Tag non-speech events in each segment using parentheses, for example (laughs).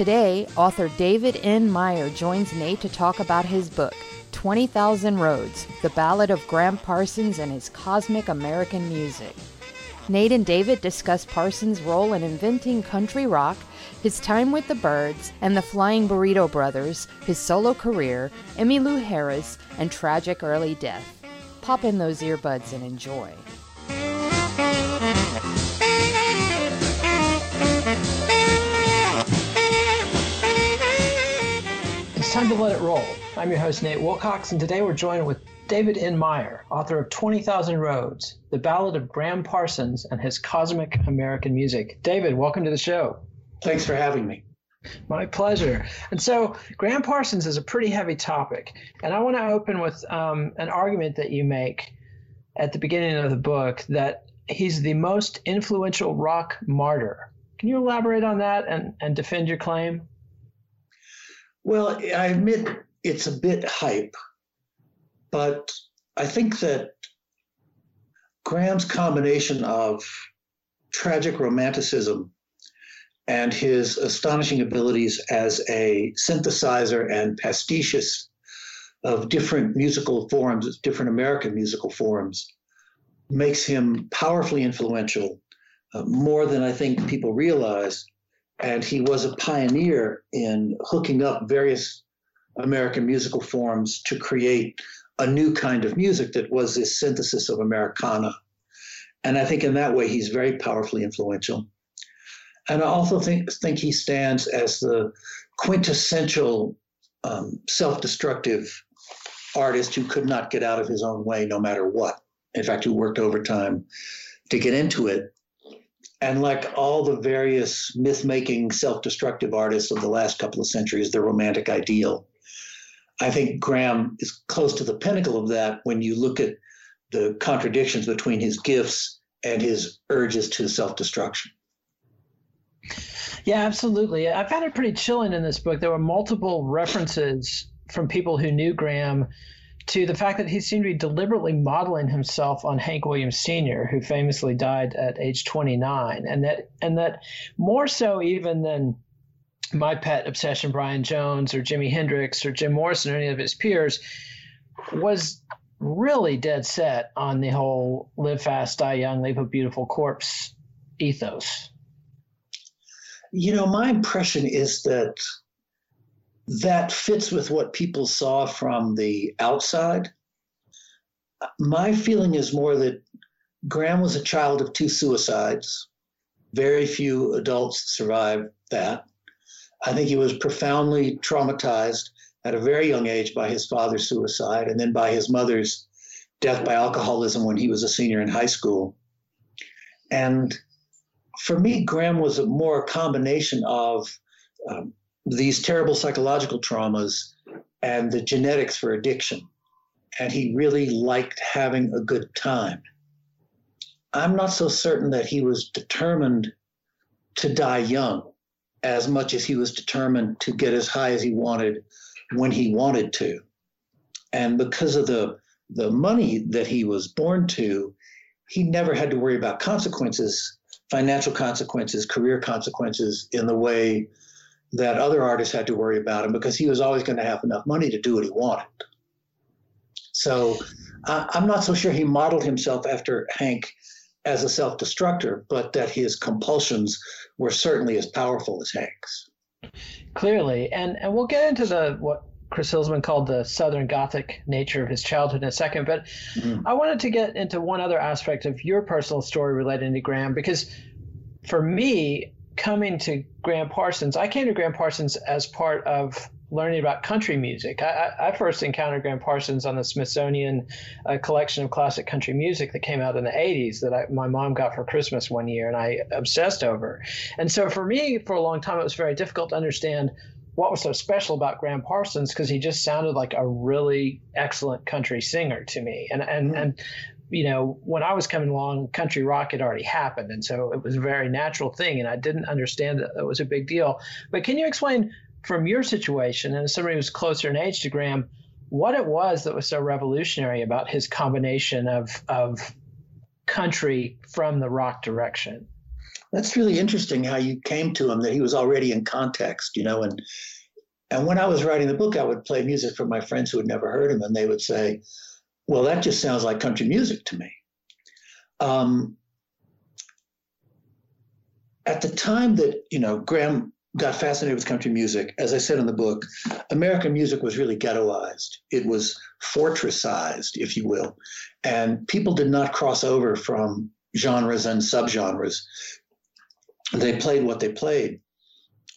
Today, author David N. Meyer joins Nate to talk about his book, 20,000 Roads The Ballad of Gram Parsons and His Cosmic American Music. Nate and David discuss Parsons' role in inventing country rock, his time with the Byrds and the Flying Burrito Brothers, his solo career, Emmylou Harris, and tragic early death. Pop in those earbuds and enjoy. It's time to let it roll. I'm your host, Nate Wilcox, and today we're joined with David N. Meyer, author of 20,000 Roads, The Ballad of Gram Parsons and His Cosmic American Music. David, welcome to the show. Thanks for having me. My pleasure. And so, Gram Parsons is a pretty heavy topic, and I want to open with um, an argument that you make at the beginning of the book that he's the most influential rock martyr. Can you elaborate on that and, and defend your claim? Well, I admit it's a bit hype, but I think that Gram's combination of tragic romanticism and his astonishing abilities as a synthesizer and pastiches of different musical forms, different American musical forms, makes him powerfully influential, uh, more than I think people realize and he was a pioneer in hooking up various American musical forms to create a new kind of music that was this synthesis of Americana. And I think in that way he's very powerfully influential. And I also think think he stands as the quintessential um, self-destructive artist who could not get out of his own way no matter what. In fact, who worked overtime to get into it and like all the various myth making, self destructive artists of the last couple of centuries, the romantic ideal. I think Gram is close to the pinnacle of that when you look at the contradictions between his gifts and his urges to self destruction. Yeah, absolutely. I found it pretty chilling in this book. There were multiple references from people who knew Gram to the fact that he seemed to be deliberately modeling himself on Hank Williams Sr., who famously died at age 29, and that and that more so even than my pet obsession, Brian Jones or Jimi Hendrix or Jim Morrison or any of his peers, was really dead set on the whole live fast, die young, leave a beautiful corpse ethos. You know, my impression is that that fits with what people saw from the outside. My feeling is more that Gram was a child of two suicides. Very few adults survived that. I think he was profoundly traumatized at a very young age by his father's suicide and then by his mother's death by alcoholism when he was a senior in high school. And for me, Gram was a more a combination of um, these terrible psychological traumas and the genetics for addiction. And he really liked having a good time. I'm not so certain that he was determined to die young as much as he was determined to get as high as he wanted when he wanted to. And because of the the money that he was born to, he never had to worry about consequences, financial consequences, career consequences in the way that other artists had to worry about him because he was always going to have enough money to do what he wanted. So uh, I'm not so sure he modeled himself after Hank as a self destructor, but that his compulsions were certainly as powerful as Hank's. Clearly. And, and we'll get into the what Chris Hillman called the Southern Gothic nature of his childhood in a second. But mm-hmm. I wanted to get into one other aspect of your personal story related to Gram, because for me, coming to Gram Parsons, I came to Gram Parsons as part of learning about country music. I, I first encountered Gram Parsons on the Smithsonian uh, collection of classic country music that came out in the 80s that I, my mom got for Christmas one year and I obsessed over. And so for me, for a long time, it was very difficult to understand what was so special about Gram Parsons because he just sounded like a really excellent country singer to me. And and mm-hmm. and you know, when I was coming along, country rock had already happened, and so it was a very natural thing, and I didn't understand that it was a big deal. But can you explain from your situation and somebody who's closer in age to Gram, what it was that was so revolutionary about his combination of of country from the rock direction? That's really interesting how you came to him that he was already in context, you know, and and when I was writing the book, I would play music for my friends who had never heard him, and they would say, "Well, that just sounds like country music to me." Um, at the time that you know Gram got fascinated with country music, as I said in the book, American music was really ghettoized. It was fortressized, if you will, and people did not cross over from genres and subgenres they played what they played.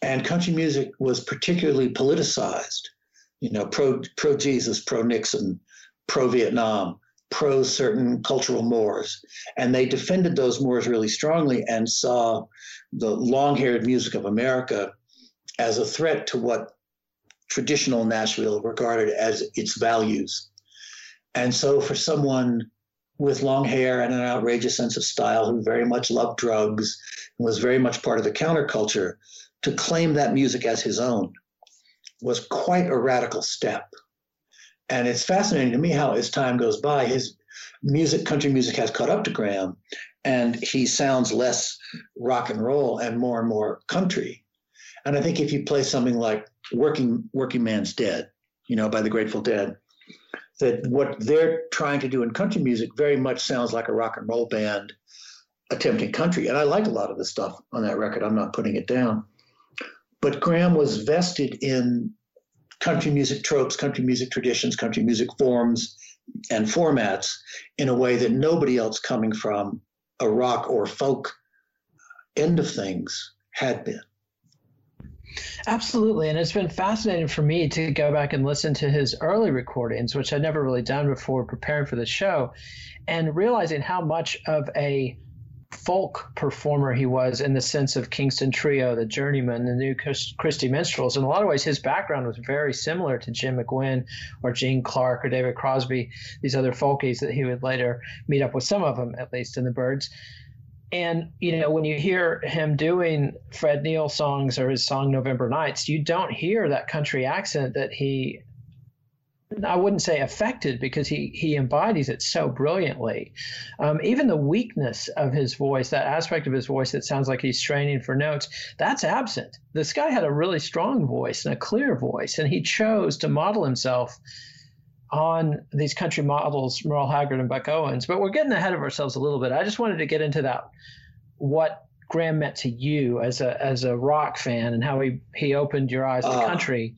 And country music was particularly politicized, you know, pro pro Jesus, pro Nixon, pro Vietnam, pro certain cultural mores. And they defended those mores really strongly and saw the long haired music of America as a threat to what traditional Nashville regarded as its values. And so for someone with long hair and an outrageous sense of style who very much loved drugs and was very much part of the counterculture, to claim that music as his own was quite a radical step. And it's fascinating to me how, as time goes by, his music, country music, has caught up to Gram, and he sounds less rock and roll and more and more country. And I think if you play something like "Working Working Man's Dead," you know, by the Grateful Dead, that what they're trying to do in country music very much sounds like a rock and roll band attempting country. And I like a lot of the stuff on that record. I'm not putting it down. But Gram was vested in country music tropes, country music traditions, country music forms and formats in a way that nobody else coming from a rock or folk end of things had been. Absolutely. And it's been fascinating for me to go back and listen to his early recordings, which I'd never really done before preparing for the show, and realizing how much of a folk performer he was in the sense of Kingston Trio, the Journeymen, the New Christy Minstrels. In a lot of ways, his background was very similar to Jim McGuinn or Gene Clark or David Crosby, these other folkies that he would later meet up with, some of them at least in the Byrds. And you know, when you hear him doing Fred Neil songs or his song November Nights, you don't hear that country accent that he I wouldn't say affected because he he embodies it so brilliantly. Um, even the weakness of his voice, that aspect of his voice that sounds like he's straining for notes, that's absent. This guy had a really strong voice and a clear voice, and he chose to model himself on these country models, Merle Haggard and Buck Owens. But we're getting ahead of ourselves a little bit. I just wanted to get into that what Gram meant to you as a as a rock fan and how he he opened your eyes to uh, country.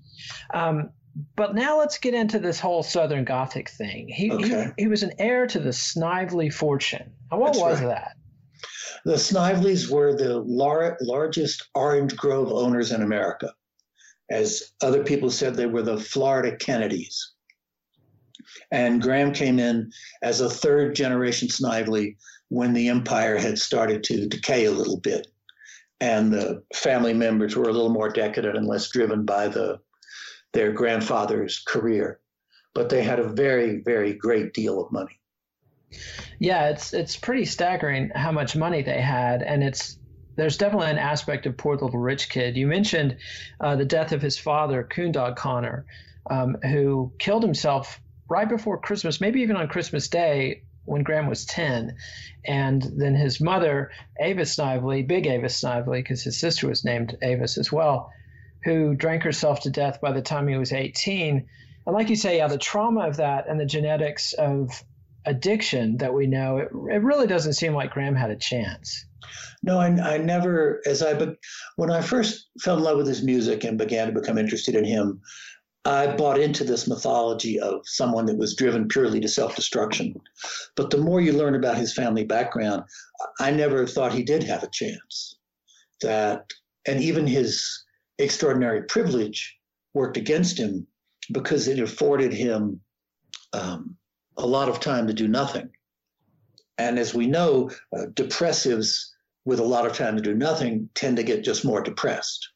Um, but now let's get into this whole Southern Gothic thing. He, okay. he, he was an heir to the Snively fortune. And what That's was right. that? The Sniveleys were the lar- largest orange grove owners in America. As other people said, they were the Florida Kennedys. And Gram came in as a third generation Snively when the empire had started to decay a little bit. And the family members were a little more decadent and less driven by the their grandfather's career. But they had a very, very great deal of money. Yeah, it's it's pretty staggering how much money they had, and it's there's definitely an aspect of poor little rich kid. You mentioned uh, the death of his father, Coondog Connor, um, who killed himself right before Christmas, maybe even on Christmas Day when Gram was 10. And then his mother, Avis Snively, big Avis Snively, because his sister was named Avis as well, who drank herself to death by the time he was 18. And like you say, yeah, the trauma of that and the genetics of addiction that we know, it, it really doesn't seem like Gram had a chance. No, I, I never, as I, be, when I first fell in love with his music and began to become interested in him, I bought into this mythology of someone that was driven purely to self destruction. But the more you learn about his family background, I never thought he did have a chance. That, and even his extraordinary privilege worked against him because it afforded him um, a lot of time to do nothing. And as we know, uh, depressives with a lot of time to do nothing tend to get just more depressed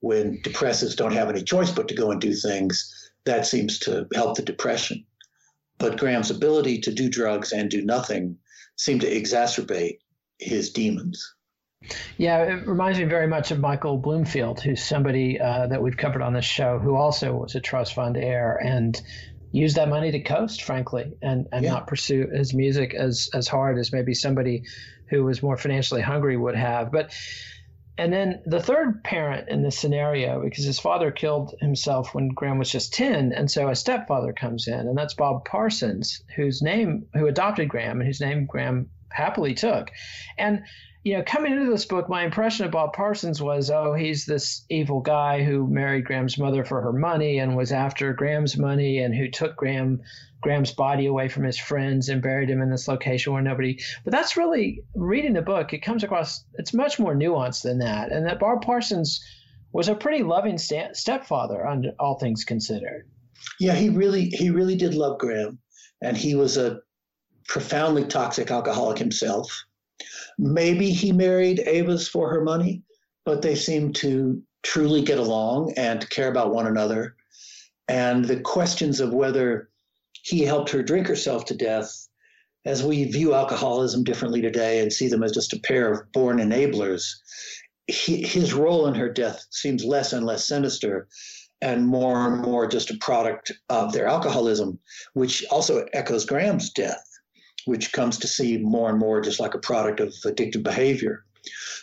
when depressives don't have any choice but to go and do things, that seems to help the depression. But Gram's ability to do drugs and do nothing seemed to exacerbate his demons. Yeah, it reminds me very much of Michael Bloomfield, who's somebody uh, that we've covered on this show, who also was a trust fund heir and used that money to coast, frankly, and, and yeah. not pursue his music as as hard as maybe somebody who was more financially hungry would have. But and then the third parent in this scenario, because his father killed himself when Gram was just 10, and so a stepfather comes in, and that's Bob Parsons, whose name, who adopted Gram, and whose name Gram happily took. And you know, coming into this book, my impression of Bob Parsons was, oh, he's this evil guy who married Gram's mother for her money and was after Gram's money and who took Gram Gram's body away from his friends and buried him in this location where nobody. But that's really reading the book. It comes across. It's much more nuanced than that, and that Bob Parsons was a pretty loving st- stepfather, under all things considered. Yeah, he really he really did love Gram, and he was a profoundly toxic alcoholic himself. Maybe he married Avis for her money, but they seem to truly get along and care about one another. And the questions of whether he helped her drink herself to death, as we view alcoholism differently today and see them as just a pair of born enablers, he, his role in her death seems less and less sinister and more and more just a product of their alcoholism, which also echoes Gram's death, which comes to see more and more just like a product of addictive behavior.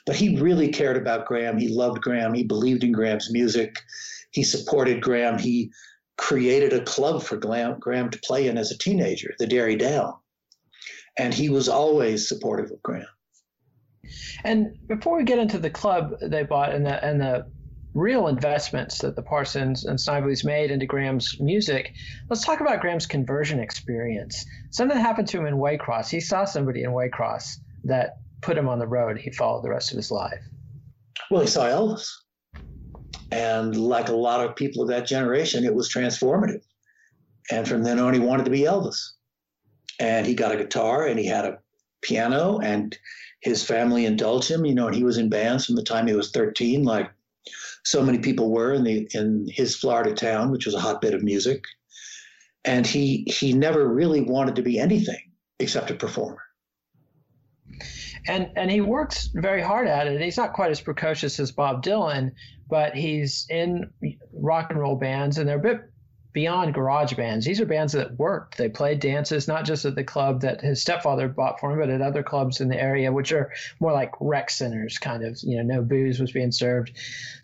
But he really cared about Gram. He loved Gram. He believed in Gram's music. He supported Gram. He created a club for Gram to play in as a teenager, the Derry Down. And he was always supportive of Gram. And before we get into the club they bought and the, and the real investments that the Parsons and Snively's made into Gram's music, let's talk about Gram's conversion experience. Something happened to him in Waycross. He saw somebody in Waycross that put him on the road he followed the rest of his life. Well, he saw Elvis. And like a lot of people of that generation, it was transformative. And from then on, he wanted to be Elvis. And he got a guitar and he had a piano, and his family indulged him. You know, and he was in bands from the time he was 13, like so many people were in the in his Florida town, which was a hotbed of music. And he he never really wanted to be anything except a performer and and he works very hard at it. He's not quite as precocious as Bob Dylan, but he's in rock and roll bands, and they're a bit beyond garage bands. These are bands that worked. They played dances not just at the club that his stepfather bought for him, but at other clubs in the area, which are more like rec centers, kind of. You know, no booze was being served.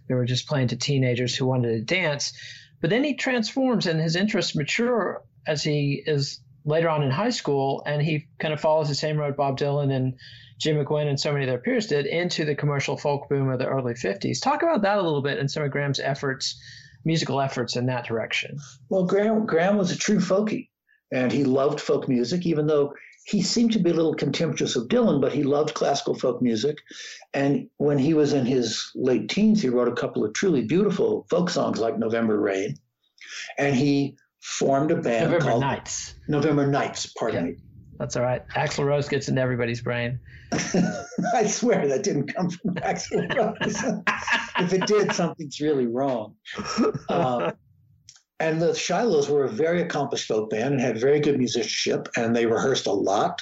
They were just playing to teenagers who wanted to dance. But then he transforms, and his interests mature as he is later on in high school, and he kind of follows the same road Bob Dylan and Jim McGuinn and so many of their peers did into the commercial folk boom of the early 50s. Talk about that a little bit and some of Gram's efforts, musical efforts in that direction. Well, Gram, Gram was a true folkie, and he loved folk music, even though he seemed to be a little contemptuous of Dylan, but he loved classical folk music. And when he was in his late teens, he wrote a couple of truly beautiful folk songs like November Rain. And he formed a band November called Nights. November Nights, pardon yeah. me. That's all right. Axl Rose gets into everybody's brain. (laughs) I swear that didn't come from Axl Rose. (laughs) if it did, something's really wrong. Uh, And the Shilohs were a very accomplished folk band and had very good musicianship, and they rehearsed a lot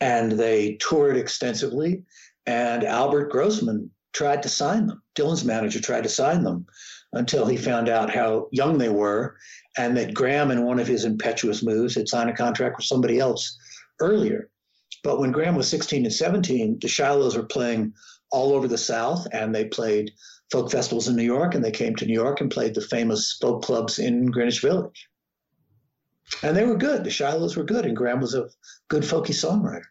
and they toured extensively. And Albert Grossman tried to sign them. Dylan's manager tried to sign them until he found out how young they were and that Gram, in one of his impetuous moves, had signed a contract with somebody else earlier. But when Gram was 16 and 17, the Shilohs were playing all over the South and they played folk festivals in New York and they came to New York and played the famous folk clubs in Greenwich Village. And they were good. The Shilohs were good, and Gram was a good folky songwriter.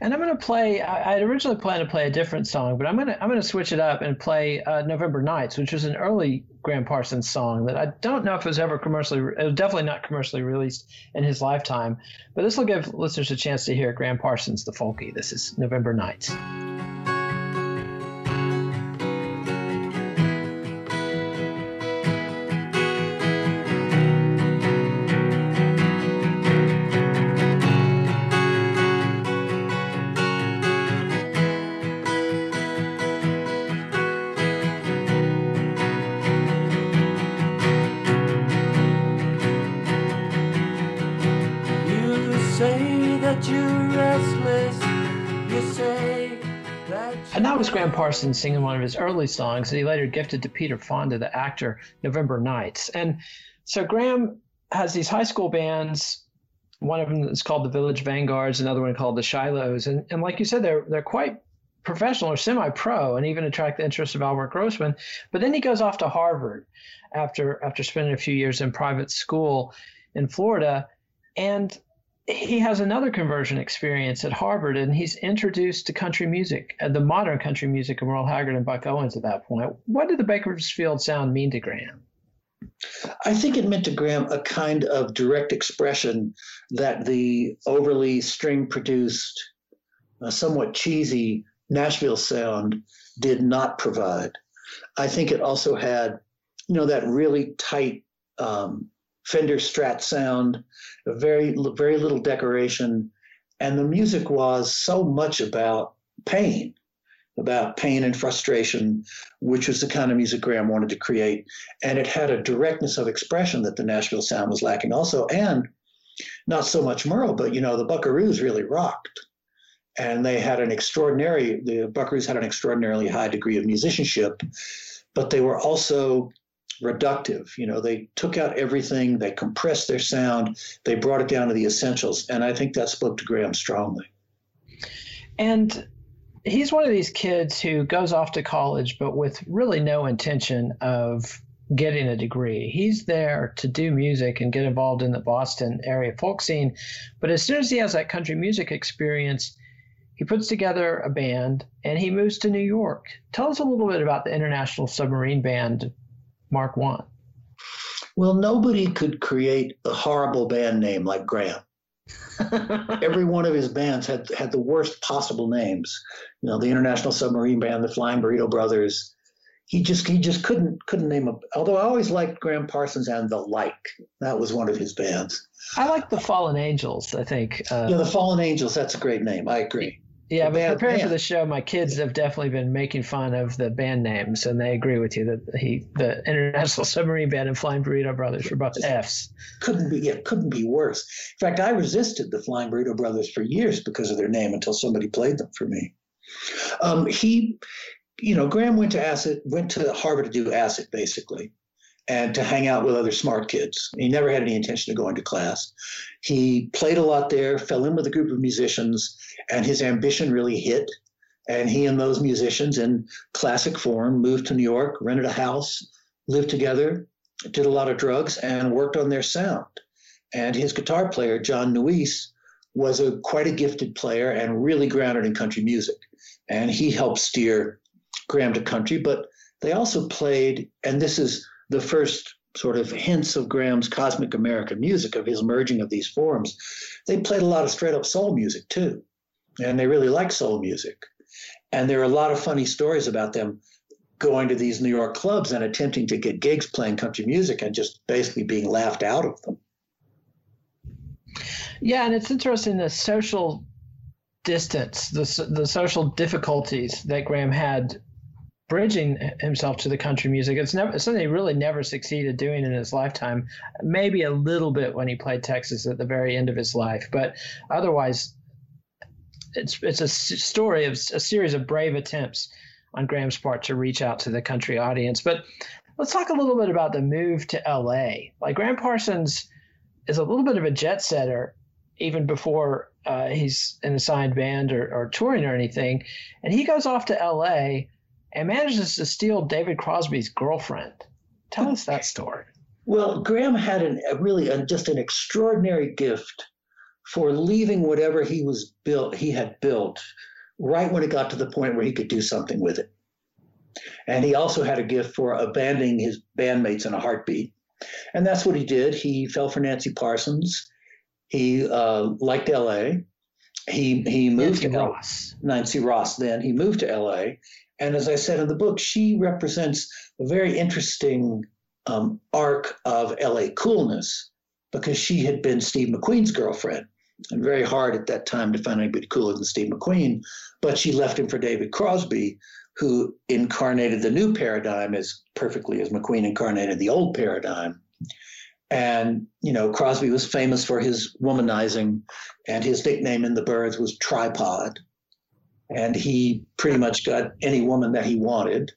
And I'm going to play. I, would originally planned to play a different song, but I'm going to I'm going to switch it up and play uh, "November Nights," which was an early Gram Parsons song that I don't know if it was ever commercially. It was definitely not commercially released in his lifetime. But this will give listeners a chance to hear Gram Parsons, the folky. This is "November Nights." Parsons singing one of his early songs that he later gifted to Peter Fonda, the actor, November Nights. And so Gram has these high school bands. One of them is called the Village Vanguards, another one called the Shilohs. And, and like you said, they're, they're quite professional or semi-pro and even attract the interest of Albert Grossman. But then he goes off to Harvard after after spending a few years in private school in Florida. And he has another conversion experience at Harvard, and he's introduced to country music, uh, the modern country music of Merle Haggard and Buck Owens at that point. What did the Bakersfield sound mean to Gram? I think it meant to Gram a kind of direct expression that the overly string produced, uh, somewhat cheesy Nashville sound did not provide. I think it also had, you know, that really tight um, Fender Strat sound, very very little decoration, and the music was so much about pain, about pain and frustration, which was the kind of music Gram wanted to create, and it had a directness of expression that the Nashville sound was lacking also, and not so much Merle, but you know the Buckaroos really rocked. And they had an extraordinary, the Buckaroos had an extraordinarily high degree of musicianship, but they were also reductive. You know, they took out everything, they compressed their sound, they brought it down to the essentials. And I think that spoke to Gram strongly. And he's one of these kids who goes off to college, but with really no intention of getting a degree. He's there to do music and get involved in the Boston area folk scene. But as soon as he has that country music experience, he puts together a band and he moves to New York. Tell us a little bit about the International Submarine Band Mark Want? Well, nobody could create a horrible band name like Gram. (laughs) Every one of his bands had had the worst possible names. You know, the International Submarine Band, the Flying Burrito Brothers. He just he just couldn't couldn't name a. Although I always liked Gram Parsons and the Like. That was one of his bands. I like the Fallen Angels. I think. Uh, yeah, the Fallen Angels. That's a great name. I agree. Yeah, but preparing for the show, my kids have definitely been making fun of the band names, and they agree with you that he, the International (laughs) Submarine Band and Flying Burrito Brothers were both Fs. Couldn't be, yeah, couldn't be worse. In fact, I resisted the Flying Burrito Brothers for years because of their name until somebody played them for me. Um, he, you know, Gram went to acid, went to Harvard to do acid, basically and to hang out with other smart kids. He never had any intention of going to class. He played a lot there, fell in with a group of musicians, and his ambition really hit. And he and those musicians, in classic form, moved to New York, rented a house, lived together, did a lot of drugs, and worked on their sound. And his guitar player, John Nuese, was a quite a gifted player and really grounded in country music. And he helped steer Gram to country, but they also played, and this is the first sort of hints of Gram's cosmic American music, of his merging of these forms, they played a lot of straight up soul music too. And they really liked soul music. And there are a lot of funny stories about them going to these New York clubs and attempting to get gigs playing country music and just basically being laughed out of them. Yeah, and it's interesting the social distance, the, the social difficulties that Gram had bridging himself to the country music. It's never something he really never succeeded doing in his lifetime. Maybe a little bit when he played Texas at the very end of his life, but otherwise, it's it's a story of a series of brave attempts on Gram's part to reach out to the country audience. But let's talk a little bit about the move to L.A. Like Gram Parsons is a little bit of a jet setter even before uh, he's in a signed band or, or touring or anything, and he goes off to L.A and manages to steal David Crosby's girlfriend. Tell us that story. Well, Gram had an, a really a, just an extraordinary gift for leaving whatever he was built he had built right when it got to the point where he could do something with it. And he also had a gift for abandoning his bandmates in a heartbeat. And that's what he did. He fell for Nancy Parsons. He uh, liked LA. He he moved Nancy to Ross. Nancy Ross. Then he moved to LA, and as I said in the book, she represents a very interesting um, arc of LA coolness because she had been Steve McQueen's girlfriend. And very hard at that time to find anybody cooler than Steve McQueen. But she left him for David Crosby, who incarnated the new paradigm as perfectly as McQueen incarnated the old paradigm. And, you know, Crosby was famous for his womanizing, and his nickname in the Byrds was Tripod and he pretty much got any woman that he wanted.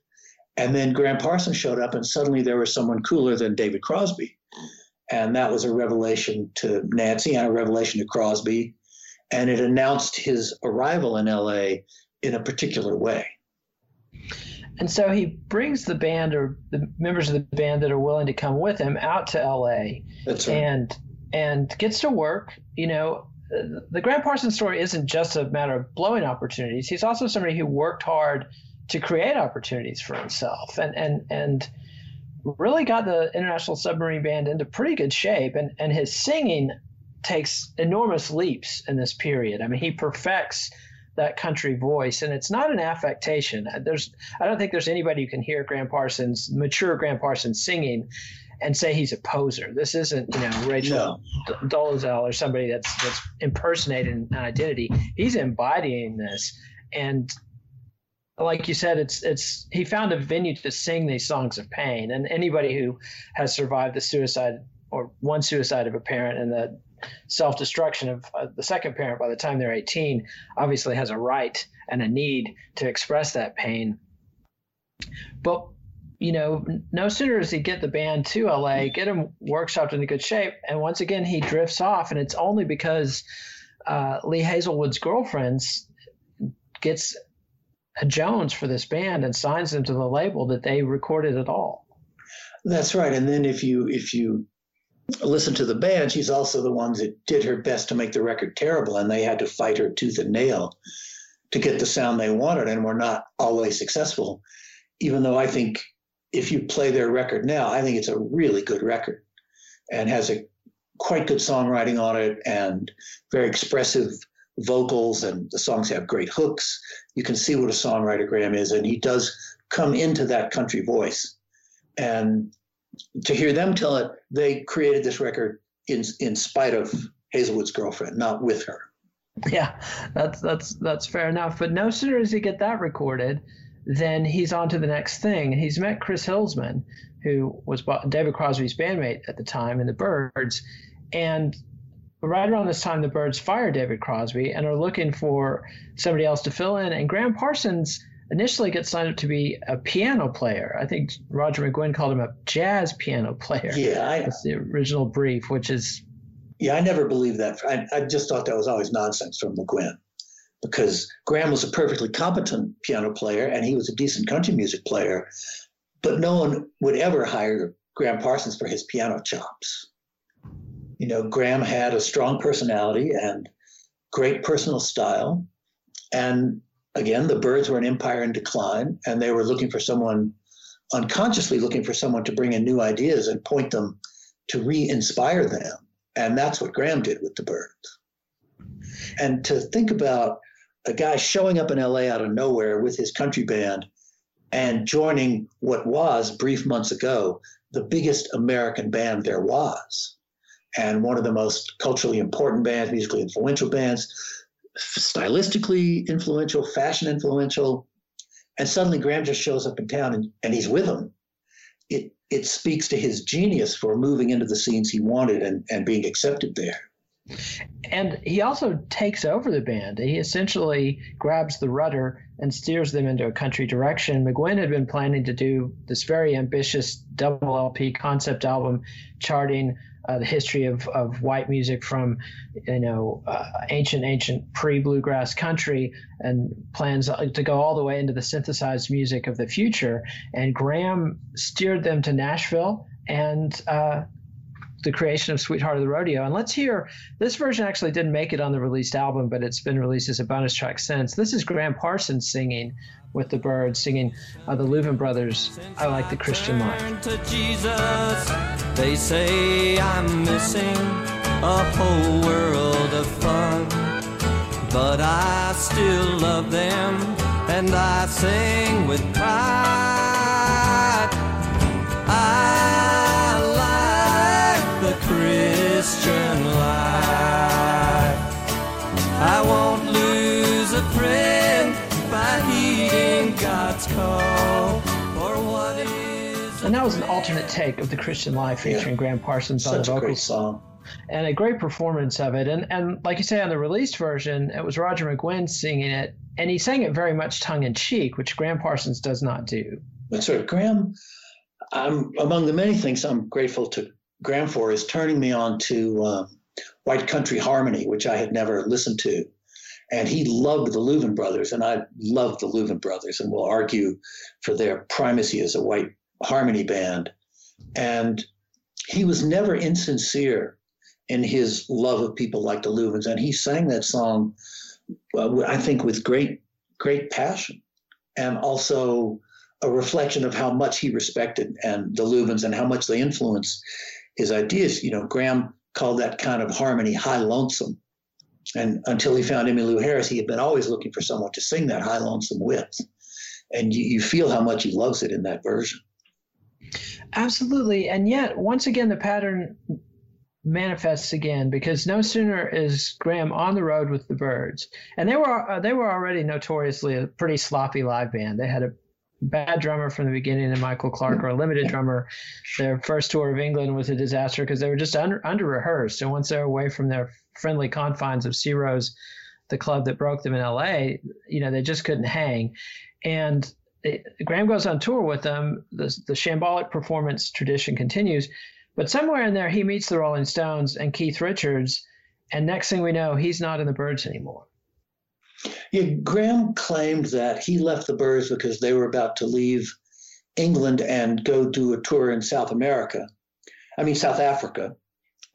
And then Gram Parsons showed up, and suddenly there was someone cooler than David Crosby. And that was a revelation to Nancy and a revelation to Crosby. And it announced his arrival in LA in a particular way. And so he brings the band or the members of the band that are willing to come with him out to LA. That's right. And and gets to work, you know, the Gram Parsons story isn't just a matter of blowing opportunities. He's also somebody who worked hard to create opportunities for himself and and and really got the International Submarine Band into pretty good shape. And and his singing takes enormous leaps in this period. I mean, he perfects that country voice, and it's not an affectation. There's I don't think there's anybody who can hear Gram Parsons, mature Gram Parsons singing and say he's a poser. This isn't, you know, Rachel no. Dolezal or somebody that's that's impersonating an identity. He's embodying this, and like you said, it's it's he found a venue to sing these songs of pain. And anybody who has survived the suicide or one suicide of a parent and the self destruction of uh, the second parent by the time they're 18 obviously has a right and a need to express that pain. But you know, no sooner does he get the band to LA, get him workshopped into good shape, and once again he drifts off, and it's only because uh, Lee Hazlewood's girlfriends gets a Jones for this band and signs them to the label that they recorded at all. That's right. And then if you if you listen to the band, she's also the ones that did her best to make the record terrible, and they had to fight her tooth and nail to get the sound they wanted, and were not always successful. Even though I think if you play their record now, I think it's a really good record and has a quite good songwriting on it and very expressive vocals and the songs have great hooks. You can see what a songwriter Gram is, and he does come into that country voice. And to hear them tell it, they created this record in in spite of Hazlewood's girlfriend, not with her. Yeah, that's that's that's fair enough. But no sooner does he get that recorded then he's on to the next thing. And he's met Chris Hillman, who was David Crosby's bandmate at the time in the Byrds. And right around this time, the Byrds fired David Crosby and are looking for somebody else to fill in. And Gram Parsons initially gets signed up to be a piano player. I think Roger McGuinn called him a jazz piano player. Yeah, I, that's the original brief, which is. Yeah, I never believed that. I, I just thought that was always nonsense from McGuinn because Gram was a perfectly competent piano player and he was a decent country music player, but no one would ever hire Gram Parsons for his piano chops. You know, Gram had a strong personality and great personal style. And again, the Byrds were an empire in decline, and they were looking for someone, unconsciously looking for someone to bring in new ideas and point them to re inspire them. And that's what Gram did with the Byrds. And to think about a guy showing up in LA out of nowhere with his country band and joining what was brief months ago the biggest American band there was, and one of the most culturally important bands, musically influential bands, stylistically influential, fashion influential, and suddenly Gram just shows up in town and, and he's with them. It it speaks to his genius for moving into the scenes he wanted and, and being accepted there. And he also takes over the band. He essentially grabs the rudder and steers them into a country direction. McGuinn had been planning to do this very ambitious double LP concept album charting uh, the history of, of white music from, you know, uh, ancient, ancient pre bluegrass country and plans to go all the way into the synthesized music of the future. And Gram steered them to Nashville and uh, the creation of Sweetheart of the Rodeo. And let's hear this version actually didn't make it on the released album, but it's been released as a bonus track since. This is Gram Parsons singing with the Byrds, singing uh, the Louvin Brothers, I Like the Christian Life. To Jesus, they say I'm missing a whole world of fun. But I still love them and I sing with pride. Won't lose a friend by heeding God's call for what is. And that was an alternate take of the Christian Life featuring Yeah. Gram Parsons on the Such vocals. song. and a great performance of it. And and like you say on the released version, it was Roger McGuinn singing it, and he sang it very much tongue in cheek, which Gram Parsons does not do. That's right. Gram, I'm among the many things I'm grateful to Gram for is turning me on to uh, White Country Harmony, which I had never listened to. And he loved the Louvin brothers, and I loved the Louvin brothers, and will argue for their primacy as a white harmony band. And he was never insincere in his love of people like the Louvins, and he sang that song, uh, I think, with great, great passion, and also a reflection of how much he respected and the Louvins and how much they influenced his ideas. You know, Gram called that kind of harmony high lonesome. And until he found Emmylou Harris, he had been always looking for someone to sing that high lonesome with. And you, you feel how much he loves it in that version. Absolutely, and yet once again the pattern manifests again because no sooner is Gram on the road with the Byrds, and they were uh, they were already notoriously a pretty sloppy live band. They had a bad drummer from the beginning, and Michael Clarke, or a limited drummer. Their first tour of England was a disaster because they were just under under rehearsed, and once they're away from their friendly confines of Ciro's, the club that broke them in L.A., you know they just couldn't hang, and it, Gram goes on tour with them. The, the shambolic performance tradition continues, but somewhere in there he meets the Rolling Stones and Keith Richards, and next thing we know, he's not in the Byrds anymore. Yeah, Gram claimed that he left the Byrds because they were about to leave England and go do a tour in South America, I mean, South Africa,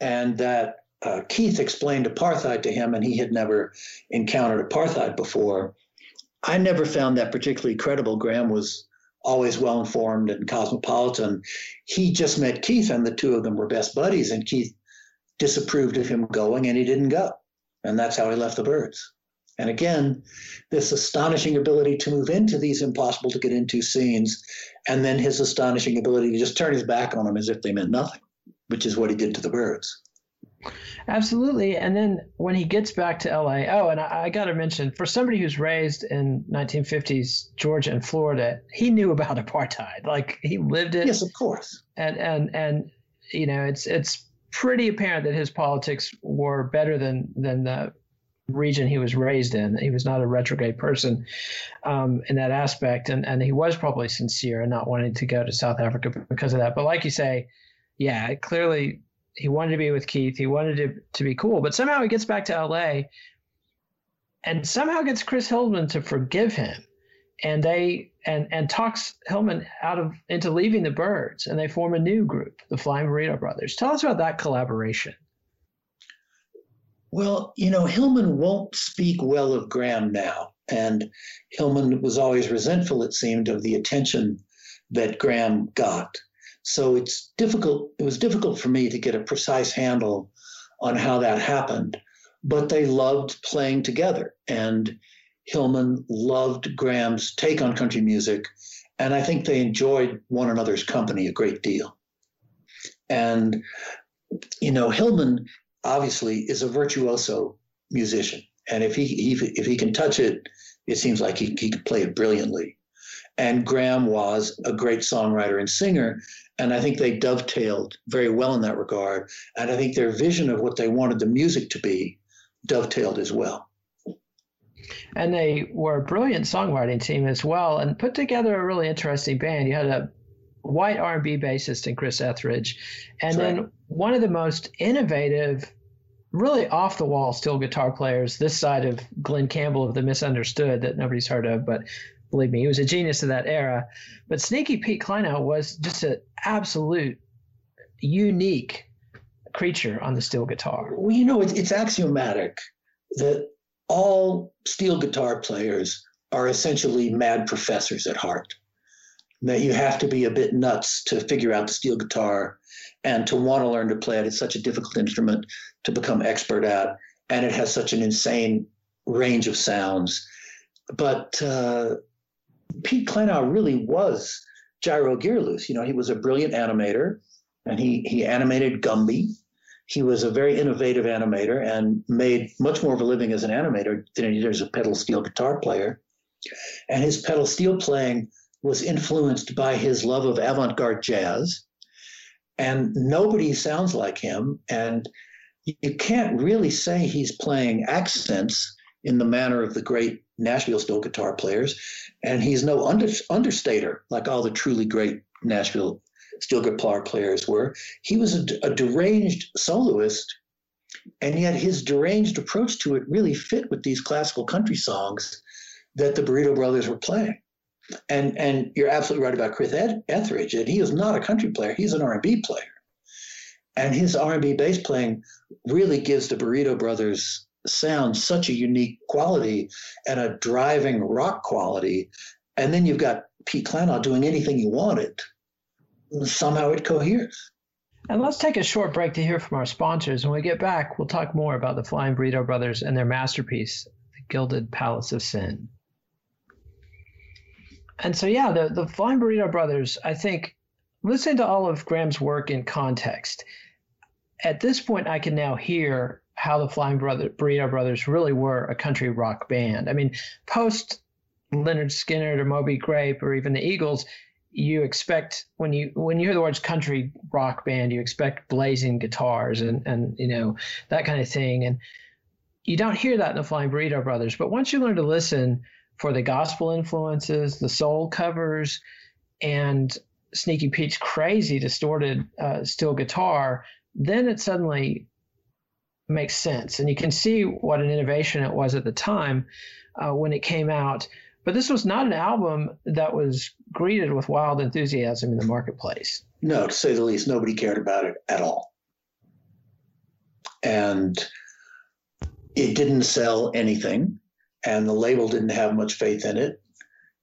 and that uh, Keith explained apartheid to him, and he had never encountered apartheid before. I never found that particularly credible. Gram was always well informed and cosmopolitan. He just met Keith, and the two of them were best buddies, and Keith disapproved of him going, and he didn't go. And that's how he left the Byrds. And again, this astonishing ability to move into these impossible to get into scenes, and then his astonishing ability to just turn his back on them as if they meant nothing, which is what he did to the Byrds. Absolutely. And then when he gets back to LA, oh, and I, I got to mention for somebody who's raised in 1950s Georgia and Florida, he knew about apartheid. Like he lived it. Yes, of course. And and and you know, it's it's pretty apparent that his politics were better than than the region he was raised in. He was not a retrograde person um, in that aspect, and and he was probably sincere in not wanting to go to South Africa because of that. But like you say, yeah, clearly he wanted to be with Keith. He wanted to, to be cool, but somehow he gets back to LA and somehow gets Chris Hillman to forgive him. And they and and talks Hillman out of into leaving the Byrds, and they form a new group, the Flying Burrito Brothers. Tell us about that collaboration. Well, you know, Hillman won't speak well of Gram now. And Hillman was always resentful, it seemed, of the attention that Gram got. So it's difficult, it was difficult for me to get a precise handle on how that happened. But they loved playing together. And Hillman loved Gram's take on country music. And I think they enjoyed one another's company a great deal. And, you know, Hillman obviously is a virtuoso musician. And if he, he if he can touch it, it seems like he, he could play it brilliantly. and Gram was a great songwriter and singer. And I think they dovetailed very well in that regard. And I think their vision of what they wanted the music to be dovetailed as well. And they were a brilliant songwriting team as well, and put together a really interesting band. You had a white R&B bassist in Chris Ethridge, and That's then right. one of the most innovative, really off the wall steel guitar players this side of Glenn Campbell of the Misunderstood that nobody's heard of, but believe me, he was a genius of that era. But Sneaky Pete Kleinow was just an absolute unique creature on the steel guitar. Well, you know, it's, it's axiomatic that all steel guitar players are essentially mad professors at heart. That you have to be a bit nuts to figure out the steel guitar and to want to learn to play it. It's such a difficult instrument to become expert at, and it has such an insane range of sounds. But uh, Pete Kleinow really was Gyro Gearloose. You know, he was a brilliant animator, and he he animated Gumby, he was a very innovative animator and made much more of a living as an animator than he did as a pedal steel guitar player. And his pedal steel playing was influenced by his love of avant garde jazz. And nobody sounds like him. And you can't really say he's playing accents in the manner of the great Nashville steel guitar players. And he's no under, understater like all the truly great Nashville steel guitar players were. He was a, a deranged soloist, and yet his deranged approach to it really fit with these classical country songs that the Burrito Brothers were playing. And and you're absolutely right about Chris Ethridge. And he is not a country player; he's an R&B player. And his R&B bass playing really gives the Burrito Brothers sound such a unique quality and a driving rock quality. And then you've got Pete Kleinow doing anything you wanted somehow it coheres. And let's take a short break to hear from our sponsors. When we get back, we'll talk more about the Flying Burrito Brothers and their masterpiece, The Gilded Palace of Sin. And so, yeah, the, the Flying Burrito Brothers, I think, listening to all of Gram's work in context, at this point, I can now hear how the Flying Brother, Burrito Brothers really were a country rock band. I mean, post Lynyrd Skynyrd or Moby Grape or even the Eagles, you expect when you when you hear the words country rock band, you expect blazing guitars and and you know that kind of thing, and you don't hear that in the Flying Burrito Brothers. But once you learn to listen for the gospel influences, the soul covers, and Sneaky Pete's crazy distorted uh, steel guitar, then it suddenly makes sense, and you can see what an innovation it was at the time uh, when it came out. But this was not an album that was greeted with wild enthusiasm in the marketplace. No, to say the least, nobody cared about it at all. And it didn't sell anything, and the label didn't have much faith in it.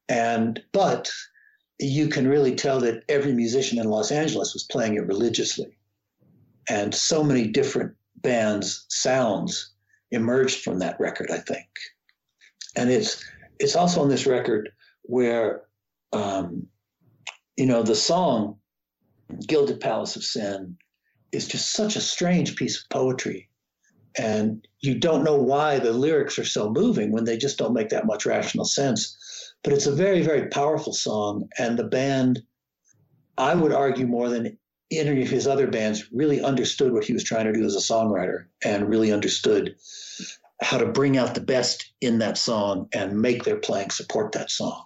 And but you can really tell that every musician in Los Angeles was playing it religiously. And so many different bands' sounds emerged from that record, I think. And it's it's also on this record where, um, you know, the song Gilded Palace of Sin is just such a strange piece of poetry. And you don't know why the lyrics are so moving when they just don't make that much rational sense. But it's a very, very powerful song. And the band, I would argue more than any of his other bands, really understood what he was trying to do as a songwriter and really understood how to bring out the best in that song and make their playing support that song.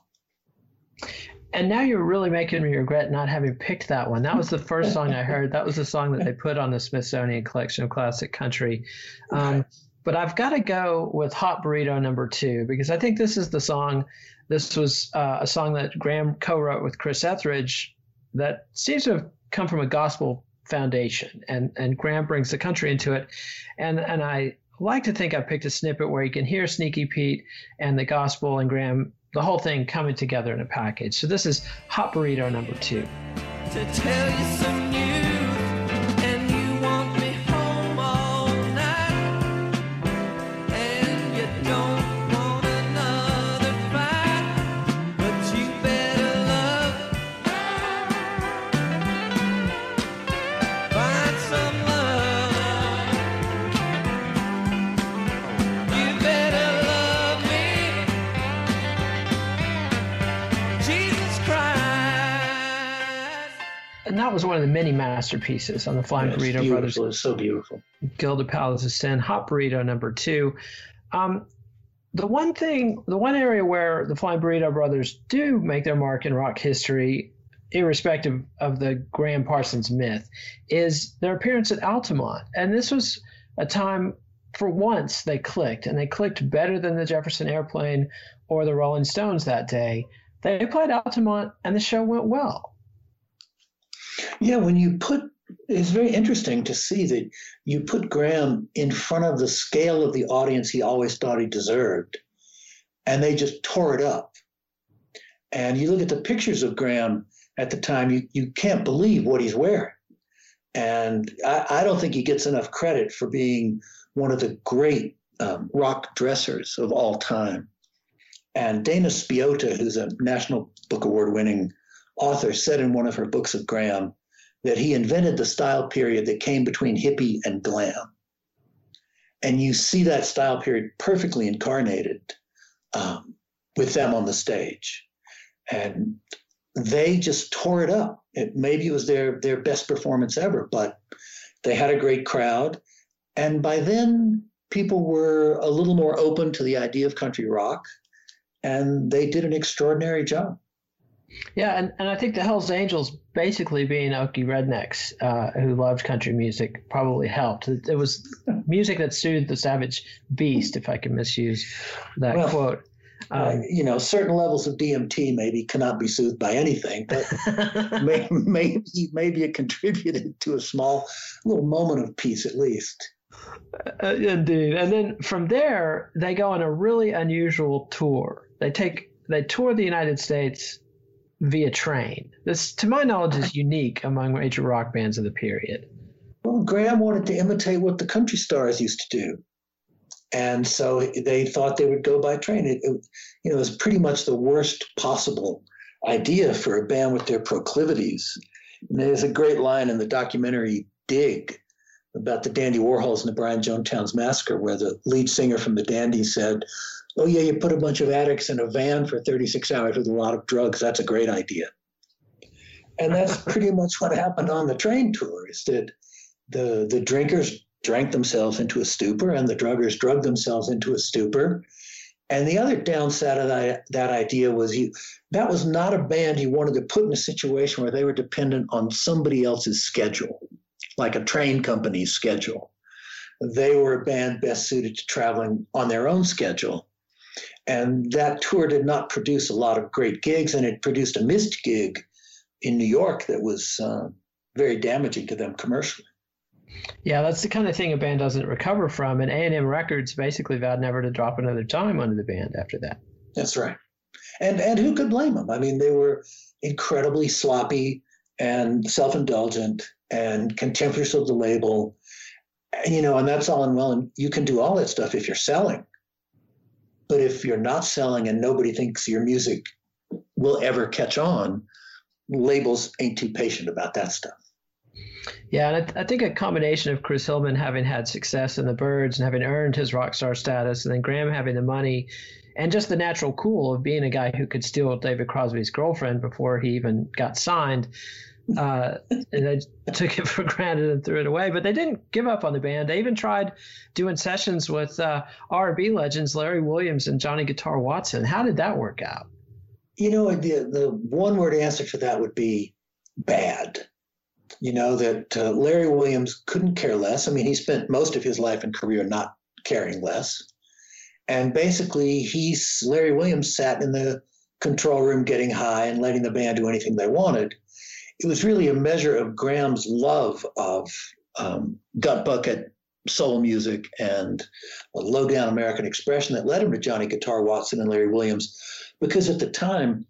And now you're really making me regret not having picked that one. That was the first song I heard. That was the song that they put on the Smithsonian Collection of Classic Country. Um, but I've got to go with Hot Burrito number two because I think this is the song. This was uh, a song that Gram co wrote with Chris Ethridge that seems to have come from a gospel foundation. And, and Gram brings the country into it. And, and I like to think I picked a snippet where you can hear Sneaky Pete and the gospel and Gram, the whole thing coming together in a package. So this is Hot Burrito number two. That was one of the many masterpieces on the Flying Yeah, Burrito it's Brothers. beautiful. It's so beautiful. Gilded Palace of Sin, Hot Burrito number two. Um, the one thing, the one area where the Flying Burrito Brothers do make their mark in rock history, irrespective of the Gram Parsons myth, is their appearance at Altamont. And this was a time, for once, they clicked, and they clicked better than the Jefferson Airplane or the Rolling Stones that day. They played Altamont, and the show went well. Yeah, when you put it's very interesting to see that you put Gram in front of the scale of the audience he always thought he deserved, and they just tore it up. And you look at the pictures of Gram at the time, you, you can't believe what he's wearing. And I, I don't think he gets enough credit for being one of the great um, rock dressers of all time. And Dana Spiotta, who's a National Book Award winning author, said in one of her books of Gram that he invented the style period that came between hippie and glam. And you see that style period perfectly incarnated um, with them on the stage. And they just tore it up. It, maybe it was their, their best performance ever, but they had a great crowd. And by then, people were a little more open to the idea of country rock, and they did an extraordinary job. Yeah, and, and I think the Hells Angels basically being Okie rednecks uh, who loved country music probably helped. It, it was (laughs) music that soothed the savage beast, if I can misuse that Well, quote. Uh, Um, you know, certain levels of DMT maybe cannot be soothed by anything, but (laughs) may, maybe maybe it contributed to a small little moment of peace at least. Uh, indeed. And then from there, they go on a really unusual tour. They take they tour the United States via train. This, to my knowledge, is unique among major rock bands of the period. Well, Gram wanted to imitate what the country stars used to do. And so they thought they would go by train. It, it, you know, it was pretty much the worst possible idea for a band with their proclivities. And there's a great line in the documentary Dig about the Dandy Warhols and the Brian Jonestown's Massacre, where the lead singer from the Dandy said, Oh, yeah, you put a bunch of addicts in a van for 36 hours with a lot of drugs. That's a great idea. And that's (laughs) pretty much what happened on the train tour is that the, the drinkers drank themselves into a stupor and the druggers drugged themselves into a stupor. And the other downside of that, that idea was you that was not a band you wanted to put in a situation where they were dependent on somebody else's schedule, like a train company's schedule. They were a band best suited to traveling on their own schedule. And that tour did not produce a lot of great gigs, and it produced a missed gig in New York that was uh, very damaging to them commercially. Yeah, that's the kind of thing a band doesn't recover from. And A&M Records basically vowed never to drop another time under the band after that. That's right. And and who could blame them? I mean, they were incredibly sloppy and self-indulgent and contemptuous of the label. And, you know, and that's all and well. And you can do all that stuff if you're selling. But if you're not selling and nobody thinks your music will ever catch on, labels ain't too patient about that stuff. Yeah, and I, th- I think a combination of Chris Hillman having had success in the Byrds and having earned his rock star status, and then Gram having the money, and just the natural cool of being a guy who could steal David Crosby's girlfriend before he even got signed. Uh, and they took it for granted and threw it away. But they didn't give up on the band. They even tried doing sessions with uh, R&B legends Larry Williams and Johnny Guitar Watson. How did that work out? You know, the the one word answer for that would be bad. You know that uh, Larry Williams couldn't care less. I mean, he spent most of his life and career not caring less, and basically, he's Larry Williams sat in the control room getting high and letting the band do anything they wanted. It was really a measure of Gram's love of um, gut bucket soul music and low down American expression that led him to Johnny Guitar Watson and Larry Williams. Because at the time,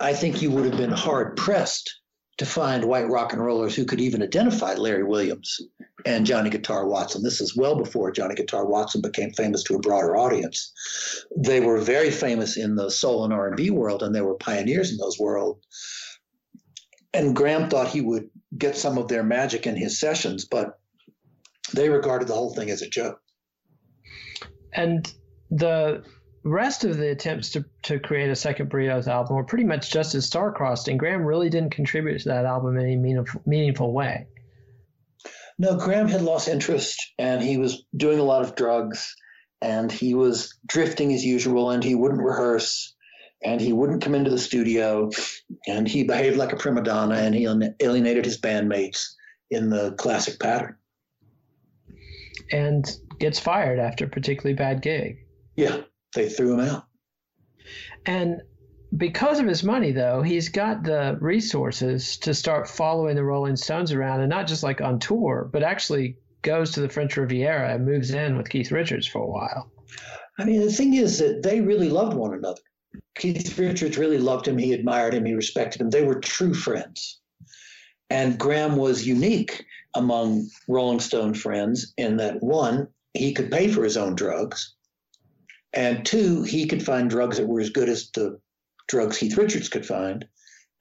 I think you would have been hard pressed to find white rock and rollers who could even identify Larry Williams and Johnny Guitar Watson. This is well before Johnny Guitar Watson became famous to a broader audience. They were very famous in the soul and R&B world, and they were pioneers in those worlds. And Gram thought he would get some of their magic in his sessions, but they regarded the whole thing as a joke. And the rest of the attempts to, to create a second Burritos album were pretty much just as star-crossed, and Gram really didn't contribute to that album in any meaningful, meaningful way. No, Gram had lost interest, and he was doing a lot of drugs, and he was drifting as usual, and he wouldn't rehearse, and he wouldn't come into the studio, and he behaved like a prima donna, and he alienated his bandmates in the classic pattern. And gets fired after a particularly bad gig. Yeah, they threw him out. And because of his money, though, he's got the resources to start following the Rolling Stones around and not just like on tour, but actually goes to the French Riviera and moves in with Keith Richards for a while. I mean, the thing is that they really loved one another. Keith Richards really loved him. He admired him. He respected him. They were true friends. And Gram was unique among Rolling Stone friends in that one, he could pay for his own drugs. And two, he could find drugs that were as good as the drugs Keith Richards could find.